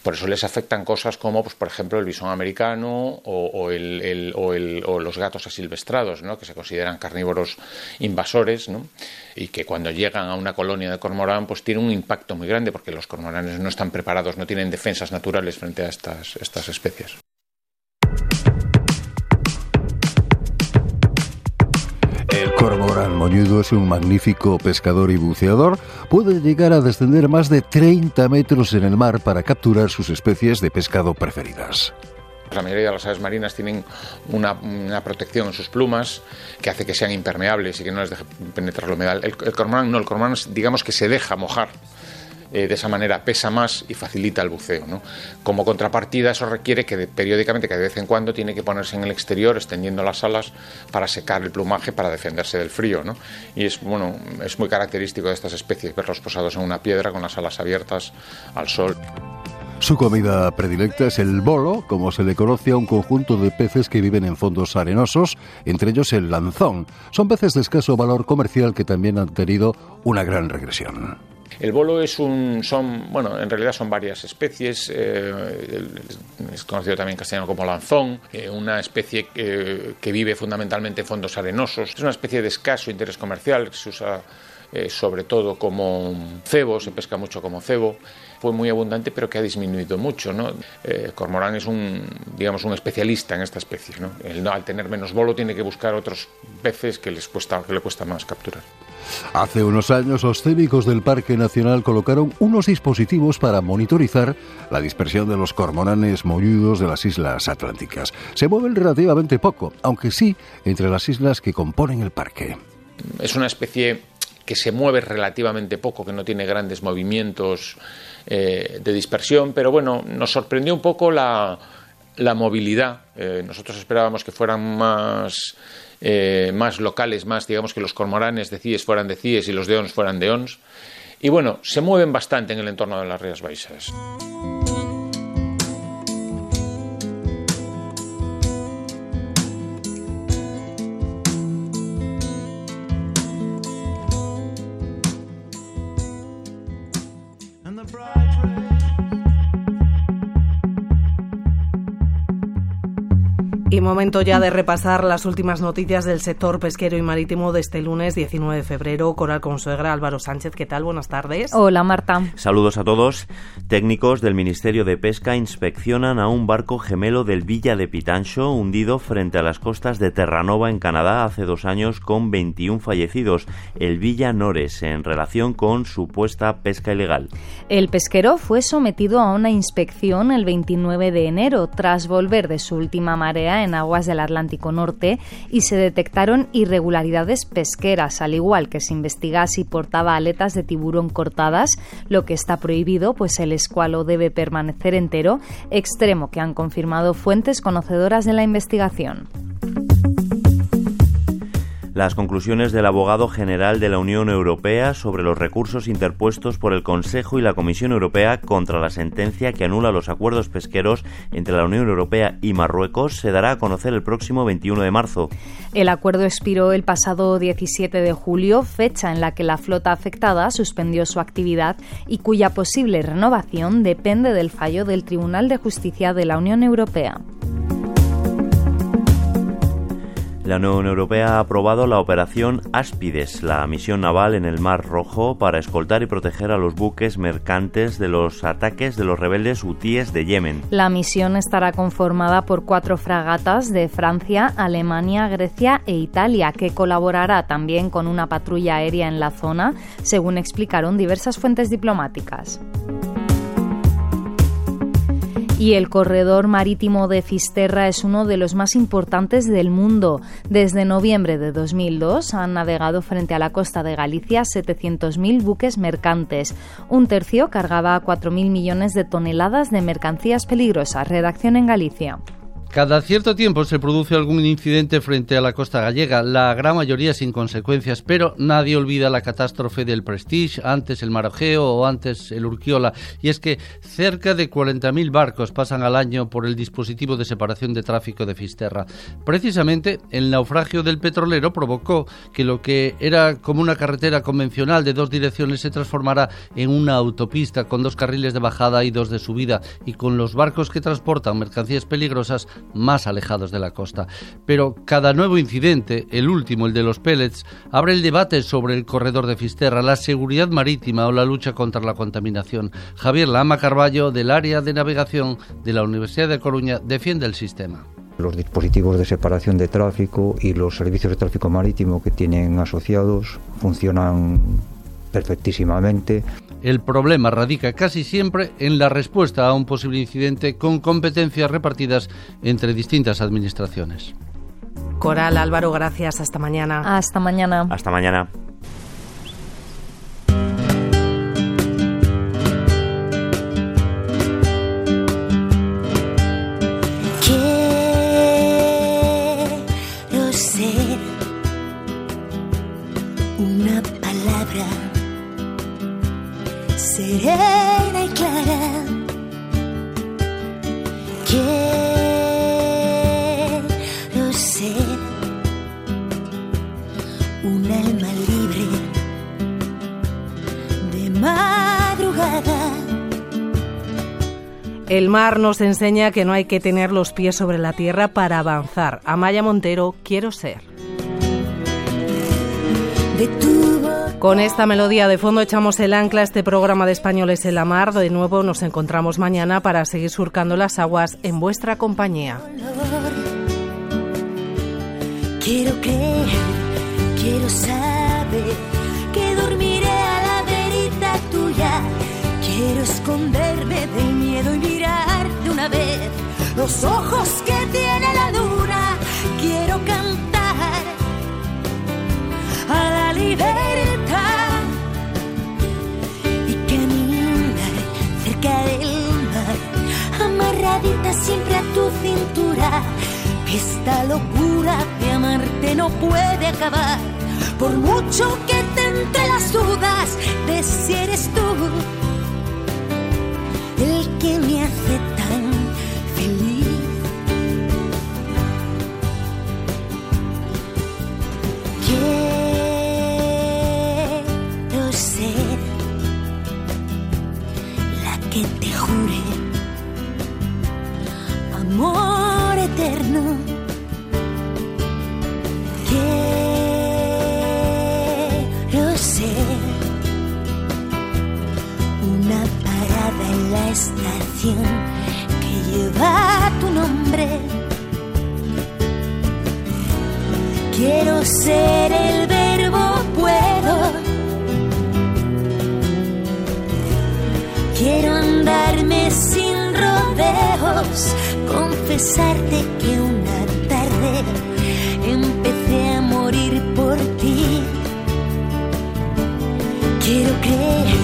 Por eso les afectan cosas como, pues, por ejemplo, el bisón americano o, los gatos asilvestrados, ¿no? que se consideran carnívoros invasores ¿no? y que cuando llegan a una colonia de cormorán pues tienen un impacto muy grande porque los cormoranes no están preparados, no tienen defensas naturales frente a estas, estas especies. El cormorán moñudo es un magnífico pescador y buceador. Puede llegar a descender más de 30 metros en el mar para capturar sus especies de pescado preferidas. La mayoría de las aves marinas tienen una, protección en sus plumas que hace que sean impermeables y que no les deje penetrar la humedad. El, el cormorán no, el cormorán digamos que se deja mojar eh, de esa manera pesa más y facilita el buceo. Como contrapartida, eso requiere que periódicamente, que de vez en cuando, tiene que ponerse en el exterior, extendiendo las alas para secar el plumaje, para defenderse del frío. Y es, bueno, es muy característico de estas especies verlos posados en una piedra con las alas abiertas al sol. Su comida predilecta es el bolo, como se le conoce a un conjunto de peces que viven en fondos arenosos, entre ellos el lanzón. Son peces de escaso valor comercial que también han tenido una gran regresión. El bolo es un, son, bueno, en realidad son varias especies, eh, es conocido también en castellano como lanzón, eh, una especie que vive fundamentalmente en fondos arenosos, es una especie de escaso interés comercial, que se usa eh, sobre todo como cebo, se pesca mucho como cebo, fue muy abundante pero que ha disminuido mucho. ¿no? Cormorán es un, digamos, un especialista en esta especie. ¿no? al tener menos bolo tiene que buscar otros peces que, les cuesta, que le cuesta más capturar. Hace unos años los técnicos del Parque Nacional colocaron unos dispositivos para monitorizar la dispersión de los cormoranes molludos de las islas atlánticas. Se mueven relativamente poco, aunque sí entre las islas que componen el parque. Es una especie que se mueve relativamente poco, que no tiene grandes movimientos eh, de dispersión, pero bueno, nos sorprendió un poco la, movilidad. Eh, nosotros esperábamos que fueran más eh, más locales, más digamos que los cormoranes de CIES fueran de CIES y los de ONS fueran de ONS. Y bueno, se mueven bastante en el entorno de las Rías Baixas. Y momento ya de repasar las últimas noticias del sector pesquero y marítimo de este lunes 19 de febrero. Coral Consuegra, Álvaro Sánchez, ¿qué tal? Buenas tardes. Hola, Marta. Saludos a todos. Técnicos del Ministerio de Pesca inspeccionan a un barco gemelo del Villa de Pitancho hundido frente a las costas de Terranova en Canadá hace dos años con 21 fallecidos. El Villa Nores en relación con supuesta pesca ilegal. El pesquero fue sometido a una inspección el 29 de enero tras volver de su última marea en aguas del Atlántico Norte y se detectaron irregularidades pesqueras, al igual que se investiga si portaba aletas de tiburón cortadas, lo que está prohibido, pues el escualo debe permanecer entero, extremo que han confirmado fuentes conocedoras de la investigación las conclusiones del abogado general de la Unión Europea sobre los recursos interpuestos por el Consejo y la Comisión Europea contra la sentencia que anula los acuerdos pesqueros entre la Unión Europea y Marruecos se dará a conocer el próximo 21 de marzo. El acuerdo expiró el pasado 17 de julio, fecha en la que la flota afectada suspendió su actividad y cuya posible renovación depende del fallo del Tribunal de Justicia de la Unión Europea. La Unión Europea ha aprobado la operación Aspides, la misión naval en el Mar Rojo para escoltar y proteger a los buques mercantes de los ataques de los rebeldes hutíes de Yemen. La misión estará conformada por cuatro fragatas de Francia, Alemania, Grecia e Italia, que colaborará también con una patrulla aérea en la zona, según explicaron diversas fuentes diplomáticas y el corredor marítimo de Fisterra es uno de los más importantes del mundo. Desde noviembre de 2002 han navegado frente a la costa de Galicia 700.000 buques mercantes. Un tercio cargaba 4.000 millones de toneladas de mercancías peligrosas. Redacción en Galicia. Cada cierto tiempo se produce algún incidente frente a la costa gallega, la gran mayoría sin consecuencias, pero nadie olvida la catástrofe del Prestige, antes el Marojeo o antes el Urquiola. Y es que cerca de 40.000 barcos pasan al año por el dispositivo de separación de tráfico de Fisterra. Precisamente el naufragio del petrolero provocó que lo que era como una carretera convencional de dos direcciones se transformara en una autopista con dos carriles de bajada y dos de subida y con los barcos que transportan mercancías peligrosas más alejados de la costa. Pero cada nuevo incidente, el último, el de los pellets, abre el debate sobre el corredor de Fisterra, la seguridad marítima o la lucha contra la contaminación. Javier Lama Carballo, del área de navegación de la Universidad de Coruña, defiende el sistema. Los dispositivos de separación de tráfico y los servicios de tráfico marítimo que tienen asociados funcionan perfectísimamente. El problema radica casi siempre en la respuesta a un posible incidente con competencias repartidas entre distintas administraciones. Coral Álvaro, gracias. Hasta mañana. Hasta mañana. Hasta mañana. Y clara. Quiero ser un alma libre de madrugada. El mar nos enseña que no hay que tener los pies sobre la tierra para avanzar. Amaya Montero, quiero ser. De tu con esta melodía de fondo echamos el ancla a este programa de Españoles en la Mar. De nuevo nos encontramos mañana para seguir surcando las aguas en vuestra compañía. Quiero creer, quiero saber que dormiré a la verita tuya. Quiero esconderme del miedo y mirar de una vez los ojos que tiene Esta locura de amarte no puede acabar, por mucho que te entre las dudas de si eres tú el que me hace la estación que lleva tu nombre. Quiero ser el verbo puedo. Quiero andarme sin rodeos confesarte que una tarde empecé a morir por ti. Quiero creer,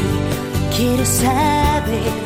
quiero saber